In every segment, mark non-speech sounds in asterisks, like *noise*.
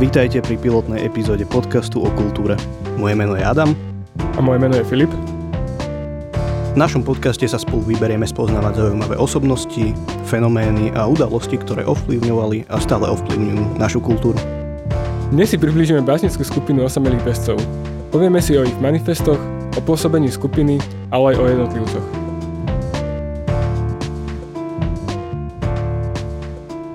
Vítajte pri pilotnej epizóde podcastu o kultúre. Moje meno je Adam. A moje meno je Filip. V našom podcaste sa spolu vyberieme spoznávať zaujímavé osobnosti, fenomény a udalosti, ktoré ovplyvňovali a stále ovplyvňujú našu kultúru. Dnes si priblížime básnickú skupinu osamelých bezcov. Povieme si o ich manifestoch, o pôsobení skupiny, ale aj o jednotlivcoch.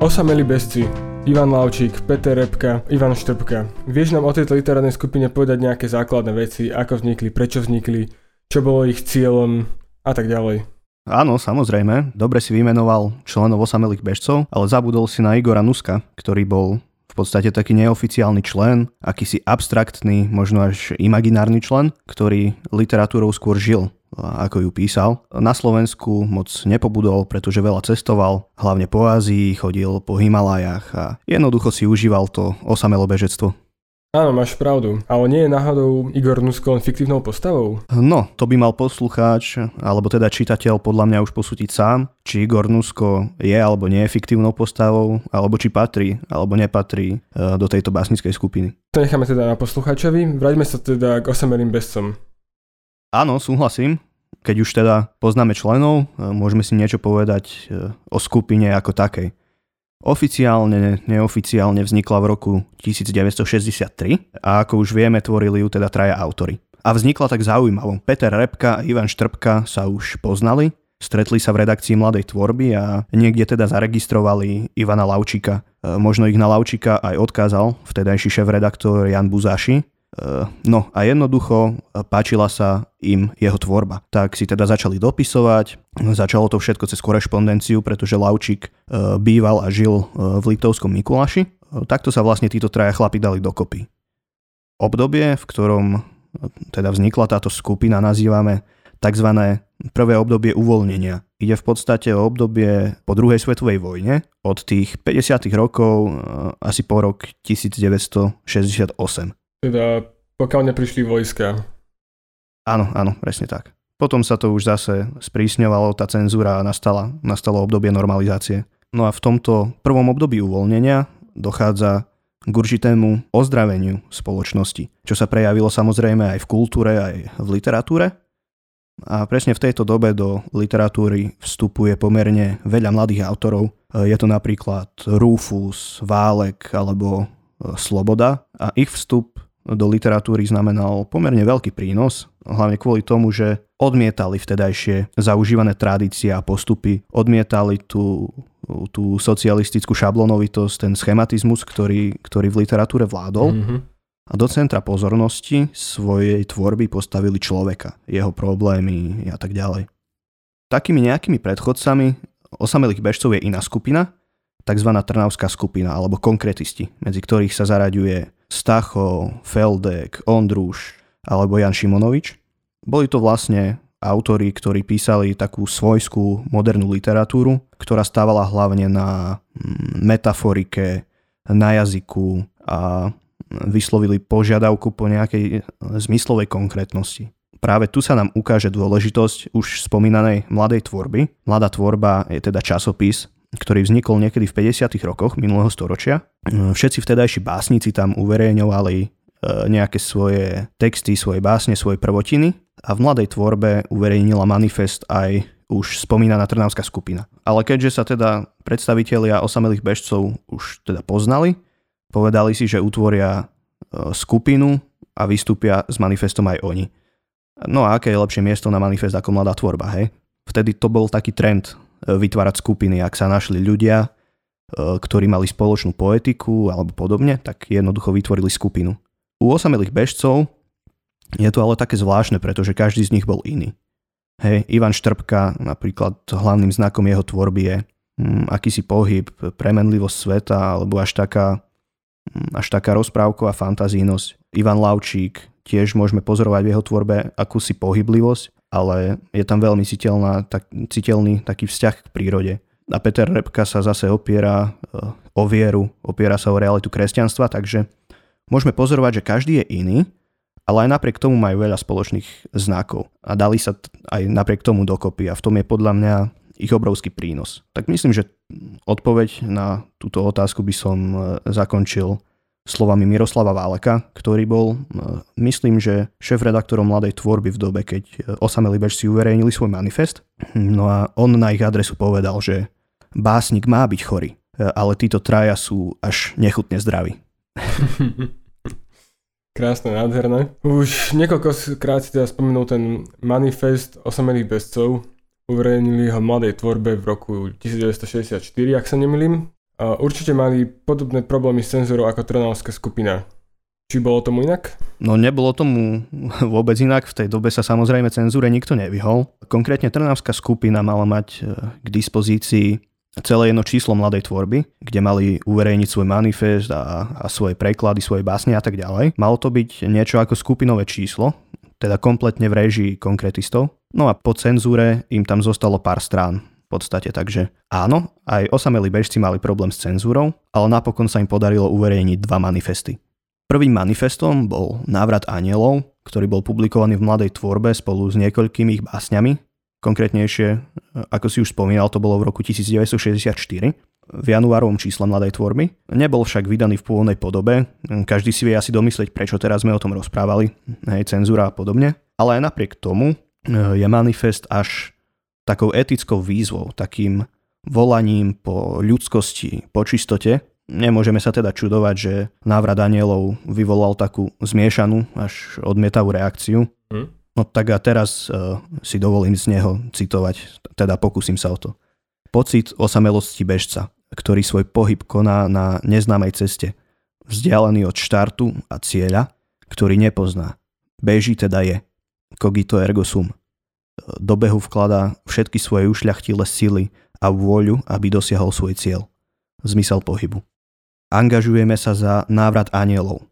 Osamelí bezci Ivan Laučík, Peter Repka, Ivan Štrbka. Vieš nám o tejto literárnej skupine povedať nejaké základné veci, ako vznikli, prečo vznikli, čo bolo ich cieľom a tak ďalej. Áno, samozrejme, dobre si vymenoval členov osamelých bežcov, ale zabudol si na Igora Nuska, ktorý bol v podstate taký neoficiálny člen, akýsi abstraktný, možno až imaginárny člen, ktorý literatúrou skôr žil ako ju písal. Na Slovensku moc nepobudol, pretože veľa cestoval, hlavne po Ázii, chodil po Himalajách a jednoducho si užíval to osamelo bežectvo. Áno, máš pravdu, ale nie je náhodou Igor Nusko len fiktívnou postavou? No, to by mal poslucháč, alebo teda čitateľ podľa mňa už posúdiť sám, či Igor Nusko je alebo nie je fiktívnou postavou, alebo či patrí alebo nepatrí e, do tejto básnickej skupiny. To necháme teda na poslucháčovi, vráťme sa teda k osamelým bezcom. Áno, súhlasím. Keď už teda poznáme členov, e, môžeme si niečo povedať e, o skupine ako takej. Oficiálne, neoficiálne vznikla v roku 1963 a ako už vieme, tvorili ju teda traja autory. A vznikla tak zaujímavo. Peter Repka a Ivan Štrbka sa už poznali, stretli sa v redakcii Mladej tvorby a niekde teda zaregistrovali Ivana Laučika. E, možno ich na Laučika aj odkázal vtedajší šéf-redaktor Jan Buzáši, Eh, no a jednoducho eh, páčila sa im jeho tvorba. Tak si teda začali dopisovať, začalo to všetko cez korešpondenciu, pretože Laučík eh, býval a žil v Liptovskom Mikuláši. Takto sa vlastne títo traja chlapi dali dokopy. Obdobie, v ktorom teda vznikla táto skupina, nazývame tzv. prvé obdobie uvoľnenia. Ide v podstate o obdobie po druhej svetovej vojne, od tých 50. rokov asi po rok 1968. Teda pokiaľ neprišli vojska. Áno, áno, presne tak. Potom sa to už zase sprísňovalo, tá cenzúra nastala, nastalo obdobie normalizácie. No a v tomto prvom období uvoľnenia dochádza k určitému ozdraveniu spoločnosti, čo sa prejavilo samozrejme aj v kultúre, aj v literatúre. A presne v tejto dobe do literatúry vstupuje pomerne veľa mladých autorov. Je to napríklad Rufus, Válek alebo Sloboda a ich vstup do literatúry znamenal pomerne veľký prínos, hlavne kvôli tomu, že odmietali vtedajšie zaužívané tradície a postupy, odmietali tú, tú socialistickú šablonovitosť, ten schematizmus, ktorý, ktorý v literatúre vládol. Mm-hmm. A do centra pozornosti svojej tvorby postavili človeka, jeho problémy a tak ďalej. Takými nejakými predchodcami osamelých bežcov je iná skupina, tzv. Trnavská skupina alebo konkretisti, medzi ktorých sa zaraďuje Stacho, Feldek, Ondruš alebo Jan Šimonovič. Boli to vlastne autori, ktorí písali takú svojskú modernú literatúru, ktorá stávala hlavne na mm, metaforike, na jazyku a vyslovili požiadavku po nejakej zmyslovej konkrétnosti. Práve tu sa nám ukáže dôležitosť už spomínanej mladej tvorby. Mladá tvorba je teda časopis, ktorý vznikol niekedy v 50. rokoch minulého storočia. Všetci vtedajší básnici tam uverejňovali e, nejaké svoje texty, svoje básne, svoje prvotiny a v mladej tvorbe uverejnila manifest aj už spomínaná Trnavská skupina. Ale keďže sa teda predstavitelia osamelých bežcov už teda poznali, povedali si, že utvoria e, skupinu a vystúpia s manifestom aj oni. No a aké je lepšie miesto na manifest ako mladá tvorba, hej? Vtedy to bol taký trend vytvárať skupiny. Ak sa našli ľudia, e, ktorí mali spoločnú poetiku alebo podobne, tak jednoducho vytvorili skupinu. U osamelých bežcov je to ale také zvláštne, pretože každý z nich bol iný. Hej, Ivan Štrbka, napríklad hlavným znakom jeho tvorby je hm, akýsi pohyb, premenlivosť sveta alebo až taká, hm, až taká rozprávková fantazínosť. Ivan Laučík, tiež môžeme pozorovať v jeho tvorbe akúsi pohyblivosť ale je tam veľmi citeľná, tak, citeľný taký vzťah k prírode. A Peter Repka sa zase opiera e, o vieru, opiera sa o realitu kresťanstva, takže môžeme pozorovať, že každý je iný, ale aj napriek tomu majú veľa spoločných znakov a dali sa aj napriek tomu dokopy a v tom je podľa mňa ich obrovský prínos. Tak myslím, že odpoveď na túto otázku by som e, zakončil slovami Miroslava Váleka, ktorý bol, e, myslím, že šéf-redaktorom Mladej tvorby v dobe, keď e, osamelí bežci uverejnili svoj manifest. No a on na ich adresu povedal, že básnik má byť chorý, e, ale títo traja sú až nechutne zdraví. *laughs* Krásne, nádherné. Už niekoľkokrát si teda spomenul ten manifest osamelých bezcov. Uverejnili ho mladej tvorbe v roku 1964, ak sa nemýlim. Určite mali podobné problémy s cenzúrou ako Trnavská skupina. Či bolo tomu inak? No nebolo tomu *laughs* vôbec inak. V tej dobe sa samozrejme cenzúre nikto nevyhol. Konkrétne Trnavská skupina mala mať e, k dispozícii celé jedno číslo mladej tvorby, kde mali uverejniť svoj manifest a, a svoje preklady, svoje básne a tak ďalej. Malo to byť niečo ako skupinové číslo, teda kompletne v režii konkretistov. No a po cenzúre im tam zostalo pár strán v podstate. Takže áno, aj osamelí bežci mali problém s cenzúrou, ale napokon sa im podarilo uverejniť dva manifesty. Prvým manifestom bol Návrat anielov, ktorý bol publikovaný v mladej tvorbe spolu s niekoľkými ich básňami. Konkrétnejšie, ako si už spomínal, to bolo v roku 1964 v januárovom čísle mladej tvorby. Nebol však vydaný v pôvodnej podobe. Každý si vie asi domyslieť, prečo teraz sme o tom rozprávali, hej, cenzúra a podobne. Ale aj napriek tomu e, je manifest až takou etickou výzvou, takým volaním po ľudskosti, po čistote. Nemôžeme sa teda čudovať, že návrat anielov vyvolal takú zmiešanú až odmietavú reakciu. Hm? No tak a teraz uh, si dovolím z neho citovať, teda pokúsim sa o to. Pocit osamelosti bežca, ktorý svoj pohyb koná na neznámej ceste, vzdialený od štartu a cieľa, ktorý nepozná. Beží teda je. Cogito ergo sum do behu vkladá všetky svoje ušľachtilé sily a vôľu, aby dosiahol svoj cieľ. Zmysel pohybu. Angažujeme sa za návrat anielov.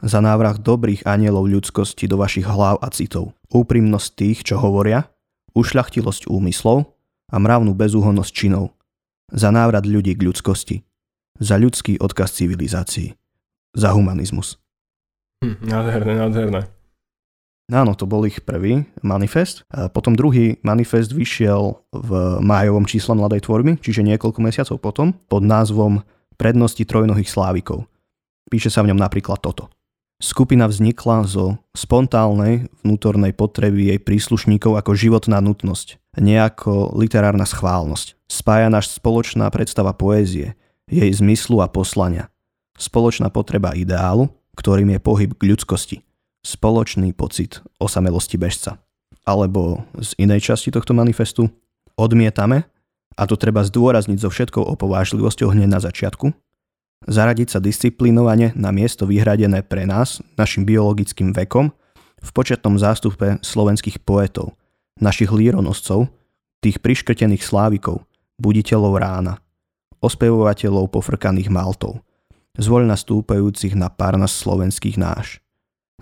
Za návrat dobrých anielov ľudskosti do vašich hlav a citov. Úprimnosť tých, čo hovoria, ušľachtilosť úmyslov a mravnú bezúhonnosť činov. Za návrat ľudí k ľudskosti. Za ľudský odkaz civilizácií. Za humanizmus. Hm, nádherné, nádherné. Áno, to bol ich prvý manifest. A potom druhý manifest vyšiel v májovom čísle Mladej tvorby, čiže niekoľko mesiacov potom, pod názvom Prednosti trojnohých slávikov. Píše sa v ňom napríklad toto. Skupina vznikla zo spontálnej vnútornej potreby jej príslušníkov ako životná nutnosť, nejako literárna schválnosť. Spája náš spoločná predstava poézie, jej zmyslu a poslania. Spoločná potreba ideálu, ktorým je pohyb k ľudskosti – spoločný pocit osamelosti bežca. Alebo z inej časti tohto manifestu odmietame, a to treba zdôrazniť so všetkou opovážlivosťou hneď na začiatku, zaradiť sa disciplinovane na miesto vyhradené pre nás, našim biologickým vekom, v početnom zástupe slovenských poetov, našich líronoscov, tých priškrtených slávikov, buditeľov rána, ospevovateľov pofrkaných maltov, zvoľna stúpajúcich na párnas slovenských náš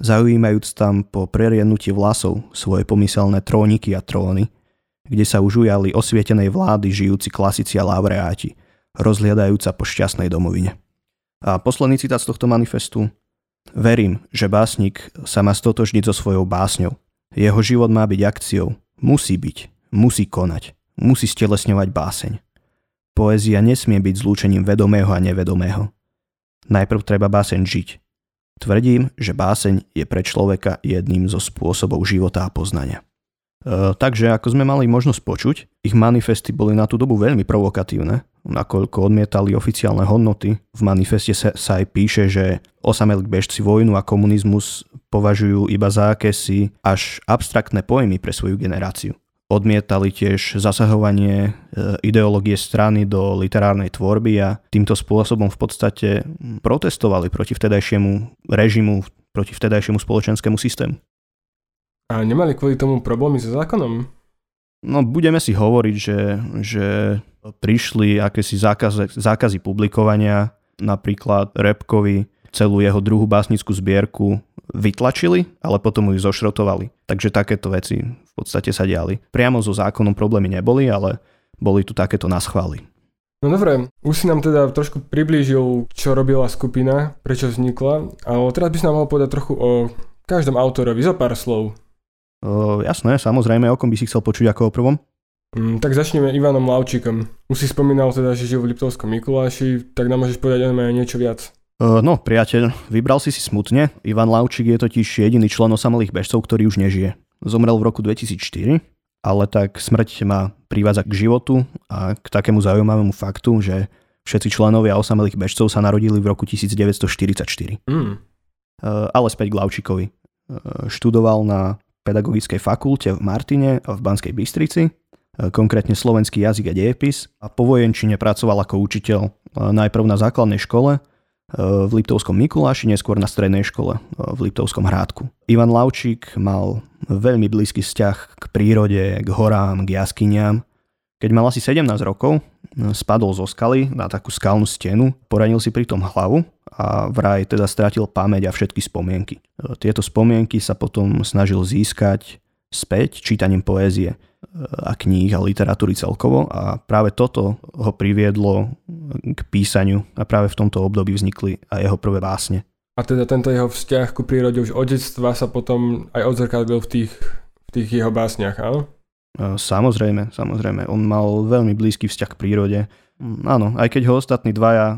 zaujímajúc tam po preriadnutí vlasov svoje pomyselné tróniky a tróny, kde sa už ujali osvietenej vlády žijúci klasici a laureáti, rozhliadajúca po šťastnej domovine. A posledný citát z tohto manifestu. Verím, že básnik sa má stotožniť so svojou básňou. Jeho život má byť akciou. Musí byť. Musí konať. Musí stelesňovať báseň. Poézia nesmie byť zlúčením vedomého a nevedomého. Najprv treba báseň žiť, Tvrdím, že báseň je pre človeka jedným zo spôsobov života a poznania. E, takže ako sme mali možnosť počuť, ich manifesty boli na tú dobu veľmi provokatívne, nakoľko odmietali oficiálne hodnoty. V manifeste sa, sa aj píše, že osamelí bežci vojnu a komunizmus považujú iba za akési až abstraktné pojmy pre svoju generáciu. Odmietali tiež zasahovanie e, ideológie strany do literárnej tvorby a týmto spôsobom v podstate protestovali proti vtedajšiemu režimu, proti vtedajšiemu spoločenskému systému. A nemali kvôli tomu problémy so zákonom? No budeme si hovoriť, že, že prišli akési zákazy, zákazy publikovania, napríklad Repkovi celú jeho druhú básnickú zbierku vytlačili, ale potom ju zošrotovali. Takže takéto veci podstate sa diali. Priamo so zákonom problémy neboli, ale boli tu takéto naschvály. No dobre, už si nám teda trošku priblížil, čo robila skupina, prečo vznikla, ale teraz by si nám mohol povedať trochu o každom autorovi, za pár slov. O, jasné, samozrejme, o kom by si chcel počuť ako o prvom? Mm, tak začneme Ivanom Lavčíkom. Už si spomínal teda, že žil v Liptovskom Mikuláši, tak nám môžeš povedať o niečo viac. No, priateľ, vybral si si smutne. Ivan Laučík je totiž jediný člen osamelých bežcov, ktorý už nežije. Zomrel v roku 2004, ale tak smrť ma privádza k životu a k takému zaujímavému faktu, že všetci členovia osamelých bežcov sa narodili v roku 1944. Mm. Ale späť k Laučíkovi. Študoval na pedagogickej fakulte v Martine a v Banskej Bystrici, konkrétne slovenský jazyk a dejepis a po vojenčine pracoval ako učiteľ najprv na základnej škole v Liptovskom Mikuláši, neskôr na strednej škole v Liptovskom Hrádku. Ivan Laučík mal veľmi blízky vzťah k prírode, k horám, k jaskyniam. Keď mal asi 17 rokov, spadol zo skaly na takú skalnú stenu, poranil si pritom hlavu a vraj teda strátil pamäť a všetky spomienky. Tieto spomienky sa potom snažil získať späť čítaním poézie a kníh a literatúry celkovo a práve toto ho priviedlo k písaniu a práve v tomto období vznikli aj jeho prvé básne. A teda tento jeho vzťah ku prírode už od detstva sa potom aj odzrkadlil v tých, v tých jeho básniach, áno? Samozrejme, samozrejme. On mal veľmi blízky vzťah k prírode. Mm, áno, aj keď ho ostatní dvaja e,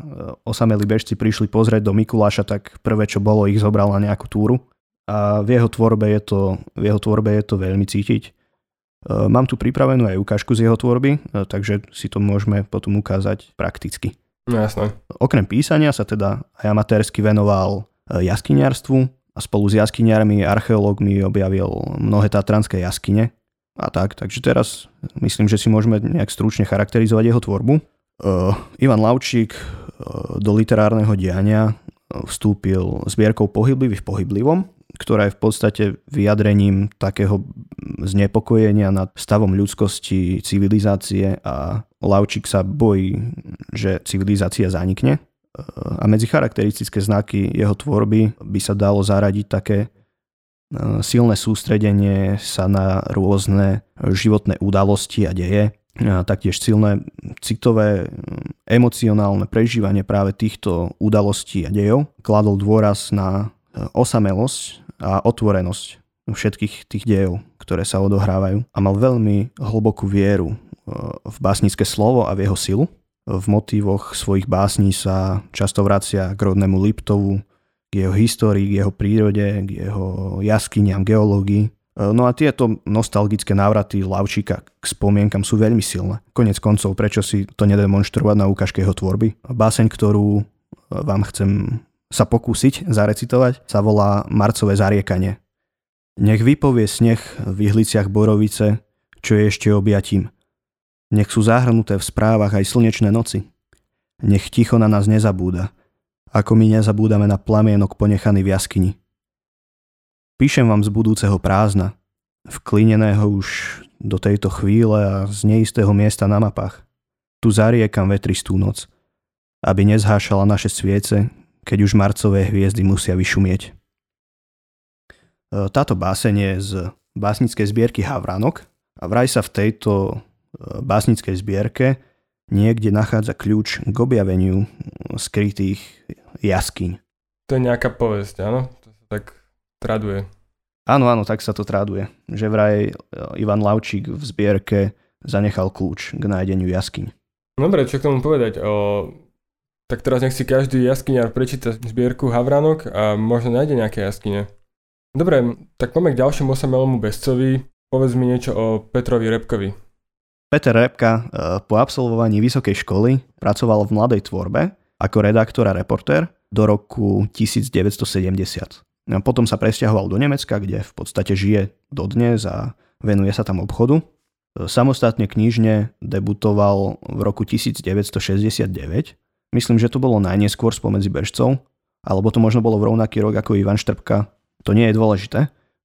osamelí bežci prišli pozrieť do Mikuláša, tak prvé, čo bolo, ich zobral na nejakú túru. A v jeho tvorbe je to, v jeho tvorbe je to veľmi cítiť. E, mám tu pripravenú aj ukážku z jeho tvorby, e, takže si to môžeme potom ukázať prakticky. No jasné. Okrem písania sa teda aj amatérsky venoval e, jaskyniarstvu a spolu s jaskyniarmi a archeológmi objavil mnohé tatranské jaskyne a tak. Takže teraz myslím, že si môžeme nejak stručne charakterizovať jeho tvorbu. Uh, Ivan Laučík do literárneho diania vstúpil zbierkou Pohyblivý v pohyblivom, ktorá je v podstate vyjadrením takého znepokojenia nad stavom ľudskosti, civilizácie a Laučík sa bojí, že civilizácia zanikne. A medzi charakteristické znaky jeho tvorby by sa dalo zaradiť také e, silné sústredenie sa na rôzne životné udalosti a deje, a taktiež silné citové, emocionálne prežívanie práve týchto udalostí a dejov. Kladol dôraz na e, osamelosť a otvorenosť všetkých tých dejov, ktoré sa odohrávajú. A mal veľmi hlbokú vieru e, v básnické slovo a v jeho silu. V motívoch svojich básní sa často vracia k rodnému Liptovu, k jeho histórii, k jeho prírode, k jeho jaskyniam, geológii. E, no a tieto nostalgické návraty Lavčíka k spomienkam sú veľmi silné. Konec koncov, prečo si to nedemonstrovať na ukážke jeho tvorby? Báseň, ktorú e, vám chcem sa pokúsiť zarecitovať, sa volá Marcové zariekanie. Nech vypovie sneh v ihliciach borovice, čo je ešte objatím. Nech sú zahrnuté v správach aj slnečné noci. Nech ticho na nás nezabúda, ako my nezabúdame na plamienok ponechaný v jaskyni. Píšem vám z budúceho prázdna, vklineného už do tejto chvíle a z neistého miesta na mapách. Tu zariekam vetristú noc, aby nezhášala naše sviece, keď už marcové hviezdy musia vyšumieť. E, táto báseň je z básnickej zbierky Havránok a vraj sa v tejto e, básnickej zbierke niekde nachádza kľúč k objaveniu skrytých jaskyň. To je nejaká povesť, áno? To sa tak traduje. Áno, áno, tak sa to traduje. Že vraj e, Ivan Lavčík v zbierke zanechal kľúč k nájdeniu jaskyň. Dobre, čo k tomu povedať? O, tak teraz nech si každý jaskyniar prečíta zbierku Havranok a možno nájde nejaké jaskyne. Dobre, tak poďme k ďalšiemu osamelému bezcovi. Povedz mi niečo o Petrovi Repkovi. Peter Repka e, po absolvovaní vysokej školy pracoval v mladej tvorbe ako redaktor a reportér do roku 1970. Potom sa presťahoval do Nemecka, kde v podstate žije dodnes a venuje sa tam obchodu. E, samostatne knižne debutoval v roku 1969 Myslím, že to bolo najneskôr spomedzi bežcov, alebo to možno bolo v rovnaký rok ako Ivan Štrbka. To nie je dôležité.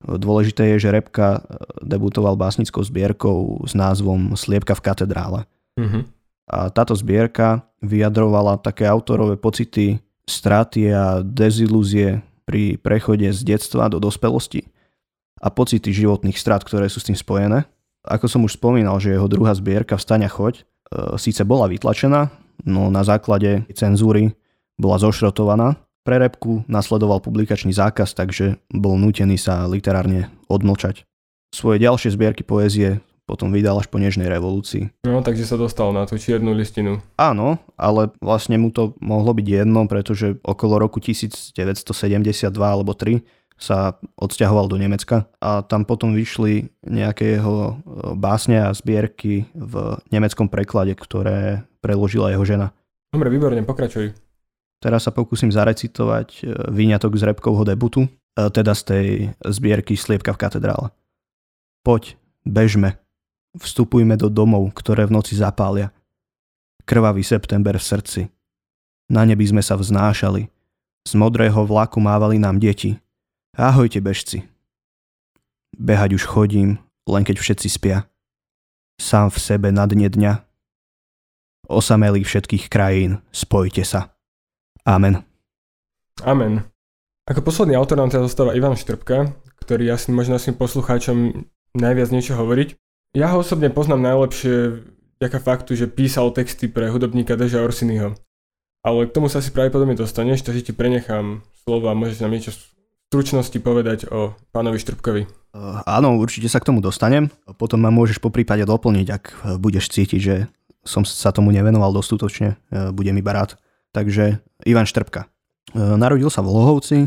Dôležité je, že Repka e, debutoval básnickou zbierkou s názvom Sliepka v katedrále. Mm-hmm. A táto zbierka vyjadrovala také autorové pocity straty a dezilúzie pri prechode z detstva do dospelosti a pocity životných strat, ktoré sú s tým spojené. Ako som už spomínal, že jeho druhá zbierka Vstaňa choď e, síce bola vytlačená, no na základe cenzúry bola zošrotovaná. Pre repku nasledoval publikačný zákaz, takže bol nútený sa literárne odmlčať. Svoje ďalšie zbierky poézie potom vydal až po Nežnej revolúcii. No, takže sa dostal na tú čiernu listinu. Áno, ale vlastne mu to mohlo byť jedno, pretože okolo roku 1972 alebo 3 sa odsťahoval do Nemecka a tam potom vyšli nejaké jeho e, básne a zbierky v nemeckom preklade, ktoré preložila jeho žena. Dobre, výborne, pokračuj. Teraz sa pokúsim zarecitovať e, výňatok z repkovho debutu, e, teda z tej zbierky Sliepka v katedrále. Poď, bežme, vstupujme do domov, ktoré v noci zapália. Krvavý september v srdci. Na nebi sme sa vznášali. Z modrého vlaku mávali nám deti – Ahojte bežci. Behať už chodím, len keď všetci spia. Sám v sebe na dne dňa. Osamelí všetkých krajín, spojte sa. Amen. Amen. Ako posledný autor nám teda zostáva Ivan Štrbka, ktorý asi možno svým poslucháčom najviac niečo hovoriť. Ja ho osobne poznám najlepšie vďaka faktu, že písal texty pre hudobníka Deža Orsiniho. Ale k tomu sa asi pravdepodobne dostaneš, takže ti prenechám slovo a môžeš nám niečo stručnosti povedať o pánovi Štrbkovi? Uh, áno, určite sa k tomu dostanem. Potom ma môžeš po prípade doplniť, ak budeš cítiť, že som sa tomu nevenoval dostatočne, uh, budem iba rád. Takže Ivan Štrbka. Narodil sa v Lohovci,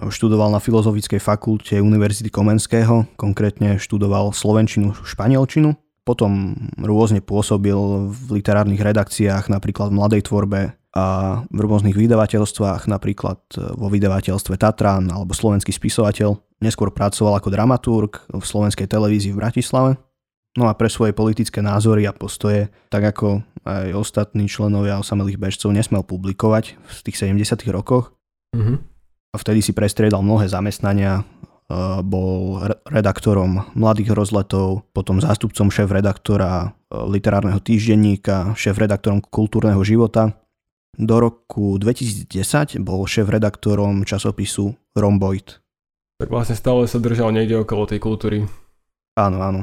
študoval na Filozofickej fakulte Univerzity Komenského, konkrétne študoval slovenčinu, španielčinu. Potom rôzne pôsobil v literárnych redakciách, napríklad v Mladej tvorbe, a v rôznych vydavateľstvách, napríklad e, vo vydavateľstve Tatran alebo slovenský spisovateľ. Neskôr pracoval ako dramaturg v slovenskej televízii v Bratislave. No a pre svoje politické názory a postoje, tak ako aj ostatní členovia osamelých bežcov, nesmel publikovať v tých 70 rokoch. Mm-hmm. A vtedy si prestriedal mnohé zamestnania, e, bol redaktorom Mladých rozletov, potom zástupcom šéf-redaktora e, literárneho týždenníka, šéf-redaktorom kultúrneho života do roku 2010 bol šéf-redaktorom časopisu Romboid. Tak vlastne stále sa držal niekde okolo tej kultúry. Áno, áno.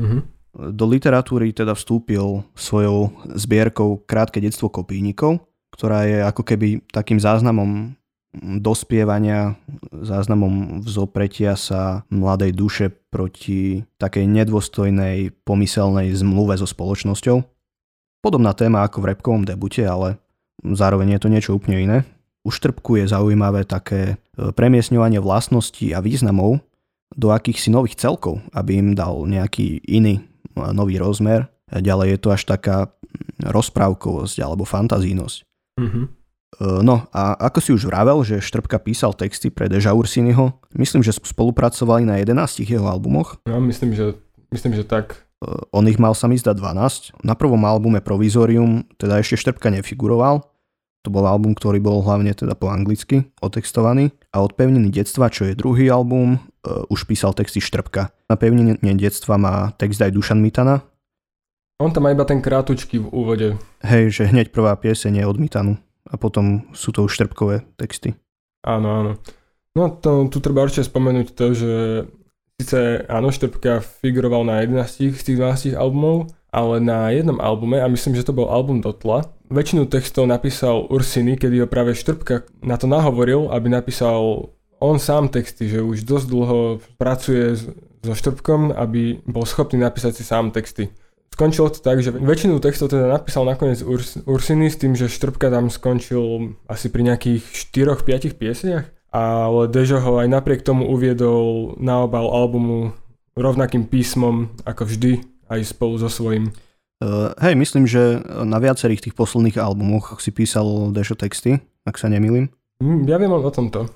Uh-huh. Do literatúry teda vstúpil svojou zbierkou Krátke detstvo kopínikov, ktorá je ako keby takým záznamom dospievania, záznamom vzopretia sa mladej duše proti takej nedôstojnej pomyselnej zmluve so spoločnosťou. Podobná téma ako v repkovom debute, ale zároveň je to niečo úplne iné. U štrbku je zaujímavé také e, premiesňovanie vlastností a významov do akýchsi nových celkov, aby im dal nejaký iný e, nový rozmer. Ďalej je to až taká rozprávkovosť alebo fantazínosť. Mm-hmm. No a ako si už vravel, že Štrbka písal texty pre Deža Ursiniho, myslím, že spolupracovali na 11 jeho albumoch. No, myslím, že, myslím, že tak. On ich mal sa mi zdať 12. Na prvom albume Provizorium teda ešte Štrbka nefiguroval, to bol album, ktorý bol hlavne teda po anglicky otextovaný a od Pevniny detstva, čo je druhý album, uh, už písal texty Štrbka. Na Pevnine detstva má text aj Dušan Mitana. On tam má iba ten krátučky v úvode. Hej, že hneď prvá pieseň je od Mitanu a potom sú to už Štrbkové texty. Áno, áno. No to, tu treba určite spomenúť to, že síce áno, Štrbka figuroval na 11 z tých 12 albumov, ale na jednom albume, a myslím, že to bol album Dotla, väčšinu textov napísal Ursiny, kedy ho práve Štrbka na to nahovoril, aby napísal on sám texty, že už dosť dlho pracuje so Štrbkom, aby bol schopný napísať si sám texty. Skončilo to tak, že väčšinu textov teda napísal nakoniec Urs, Ursiny s tým, že Štrbka tam skončil asi pri nejakých 4-5 piesniach, ale Dežo ho aj napriek tomu uviedol na obal albumu rovnakým písmom ako vždy, aj spolu so svojím. Uh, hej, myslím, že na viacerých tých posledných albumoch si písal Dešo texty, ak sa nemýlim. Mm, ja viem o tomto.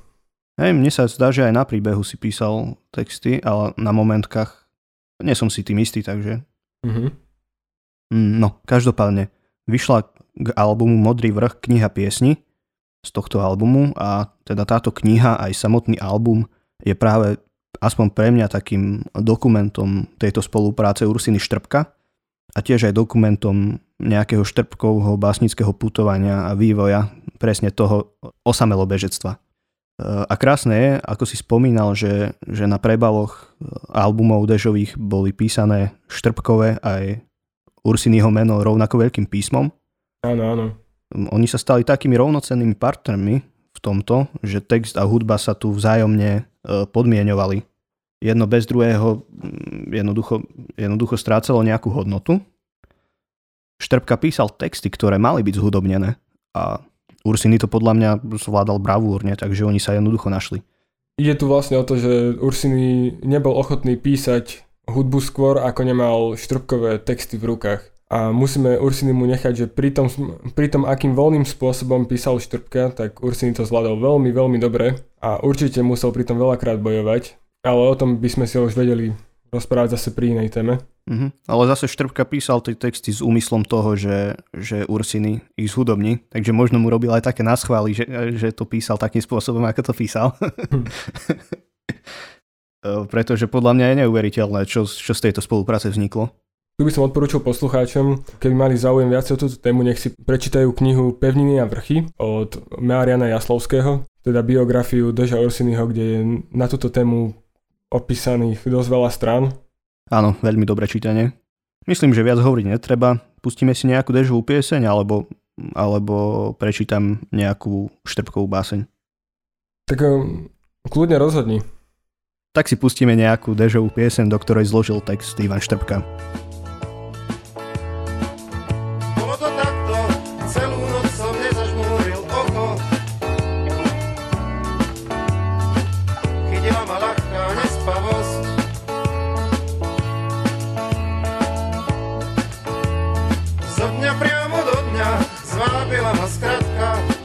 Hej, mne sa zdá, že aj na príbehu si písal texty, ale na momentkách nie som si tým istý, takže... Mm-hmm. No, každopádne, vyšla k albumu Modrý vrch kniha piesni z tohto albumu a teda táto kniha aj samotný album je práve aspoň pre mňa takým dokumentom tejto spolupráce Ursiny Štrbka, a tiež aj dokumentom nejakého štrbkovho básnického putovania a vývoja presne toho osamelobežectva. A krásne je, ako si spomínal, že, že na prebaloch albumov Dežových boli písané štrbkové aj Ursinyho meno rovnako veľkým písmom. Áno, áno. Oni sa stali takými rovnocennými partnermi v tomto, že text a hudba sa tu vzájomne e, podmienovali. jedno bez druhého jednoducho, jednoducho strácalo nejakú hodnotu. Štrbka písal texty, ktoré mali byť zhudobnené a Ursiny to podľa mňa zvládal bravúrne, takže oni sa jednoducho našli. Ide tu vlastne o to, že Ursiny nebol ochotný písať hudbu skôr, ako nemal štrbkové texty v rukách. A musíme Ursiny mu nechať, že pri tom, pri tom akým voľným spôsobom písal Štrbka, tak Ursiny to zvládol veľmi, veľmi dobre a určite musel pri tom veľakrát bojovať, ale o tom by sme si už vedeli rozprávať zase pri inej téme. Uh-huh. Ale zase Štrbka písal tie texty s úmyslom toho, že, že Ursiny ich zhudobní, takže možno mu robil aj také náschvály, že, že to písal takým spôsobom, ako to písal. Hm. *laughs* Pretože podľa mňa je neuveriteľné, čo, čo z tejto spolupráce vzniklo. Tu by som odporúčil poslucháčom, keby mali záujem viac o túto tému, nech si prečítajú knihu Pevniny a vrchy od Mariana Jaslovského, teda biografiu Deža Orsinyho, kde je na túto tému opísaných dosť veľa strán. Áno, veľmi dobré čítanie. Myslím, že viac hovoriť netreba. Pustíme si nejakú Dežovú pieseň, alebo, alebo prečítam nejakú štrbkovú báseň. Tak um, kľudne rozhodni. Tak si pustíme nejakú Dežovú pieseň, do ktorej zložil text Ivan Štrbka. Zo dňa priamo do dňa zvábila ma skratka.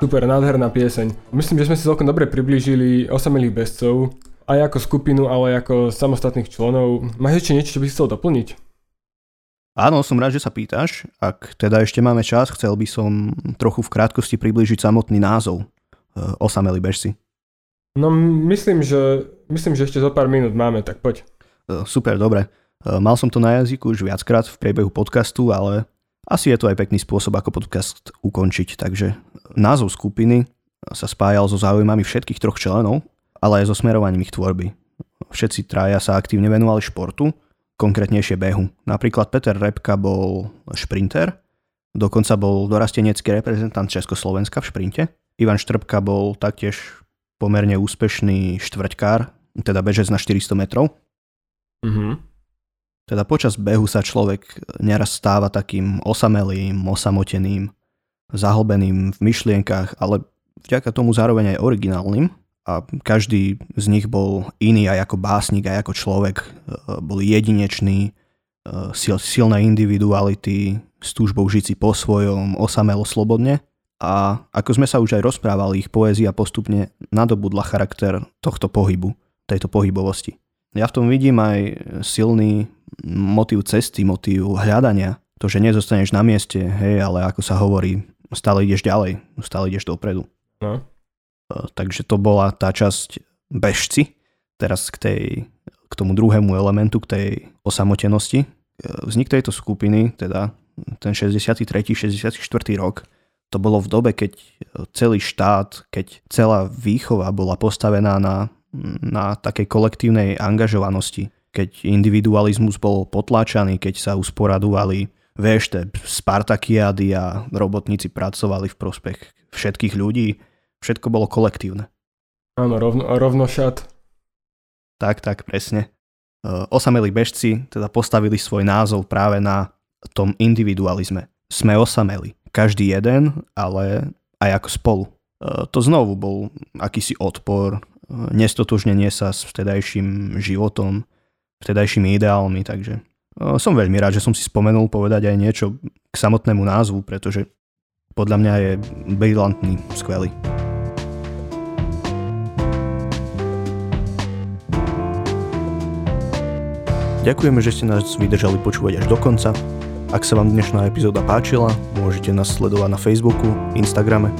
Super, nádherná pieseň. Myslím, že sme si celkom dobre priblížili osamelých bezcov, aj ako skupinu, ale aj ako samostatných členov. Máš ešte niečo, čo by si chcel doplniť? Áno, som rád, že sa pýtaš. Ak teda ešte máme čas, chcel by som trochu v krátkosti priblížiť samotný názov e, Osamelí bežci. No myslím, že, myslím, že ešte zo pár minút máme, tak poď. E, super, dobre. E, mal som to na jazyku už viackrát v priebehu podcastu, ale asi je to aj pekný spôsob, ako podcast ukončiť, takže názov skupiny sa spájal so záujmami všetkých troch členov, ale aj so smerovaním ich tvorby. Všetci traja sa aktívne venovali športu, konkrétnejšie behu. Napríklad Peter Repka bol šprinter, dokonca bol dorastenecký reprezentant Československa v šprinte. Ivan Štrbka bol taktiež pomerne úspešný štvrťkár, teda bežec na 400 metrov. Mm-hmm. Teda počas behu sa človek neraz stáva takým osamelým, osamoteným, zahlbeným v myšlienkach, ale vďaka tomu zároveň aj originálnym a každý z nich bol iný aj ako básnik, aj ako človek, e, bol jedinečný, e, sil, silné individuality, s túžbou žiť si po svojom, osamelo slobodne. A ako sme sa už aj rozprávali, ich poézia postupne nadobudla charakter tohto pohybu, tejto pohybovosti. Ja v tom vidím aj silný motív cesty, motív hľadania. To, že nezostaneš na mieste, hej, ale ako sa hovorí, stále ideš ďalej, stále ideš dopredu. No. E, takže to bola tá časť bežci. Teraz k, tej, k tomu druhému elementu, k tej osamotenosti. E, vznik tejto skupiny, teda ten 63. 64. rok, to bolo v dobe, keď celý štát, keď celá výchova bola postavená na, na takej kolektívnej angažovanosti keď individualizmus bol potláčaný, keď sa usporadovali vieš, Spartakiady a robotníci pracovali v prospech všetkých ľudí, všetko bolo kolektívne. Áno, rovno, rovnošat. Tak, tak, presne. E, osamelí bežci teda postavili svoj názov práve na tom individualizme. Sme osameli. Každý jeden, ale aj ako spolu. E, to znovu bol akýsi odpor, e, nestotožnenie sa s vtedajším životom, vtedajšími ideálmi, takže e, som veľmi rád, že som si spomenul povedať aj niečo k samotnému názvu, pretože podľa mňa je brilantný, skvelý. Ďakujeme, že ste nás vydržali počúvať až do konca. Ak sa vám dnešná epizóda páčila, môžete nás sledovať na Facebooku, Instagrame.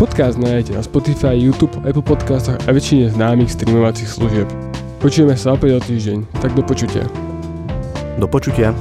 Podcast nájdete na Spotify, YouTube, Apple Podcastoch a väčšine známych streamovacích služieb. Počujeme sa opäť o týždeň, tak do počutia. Do počutia.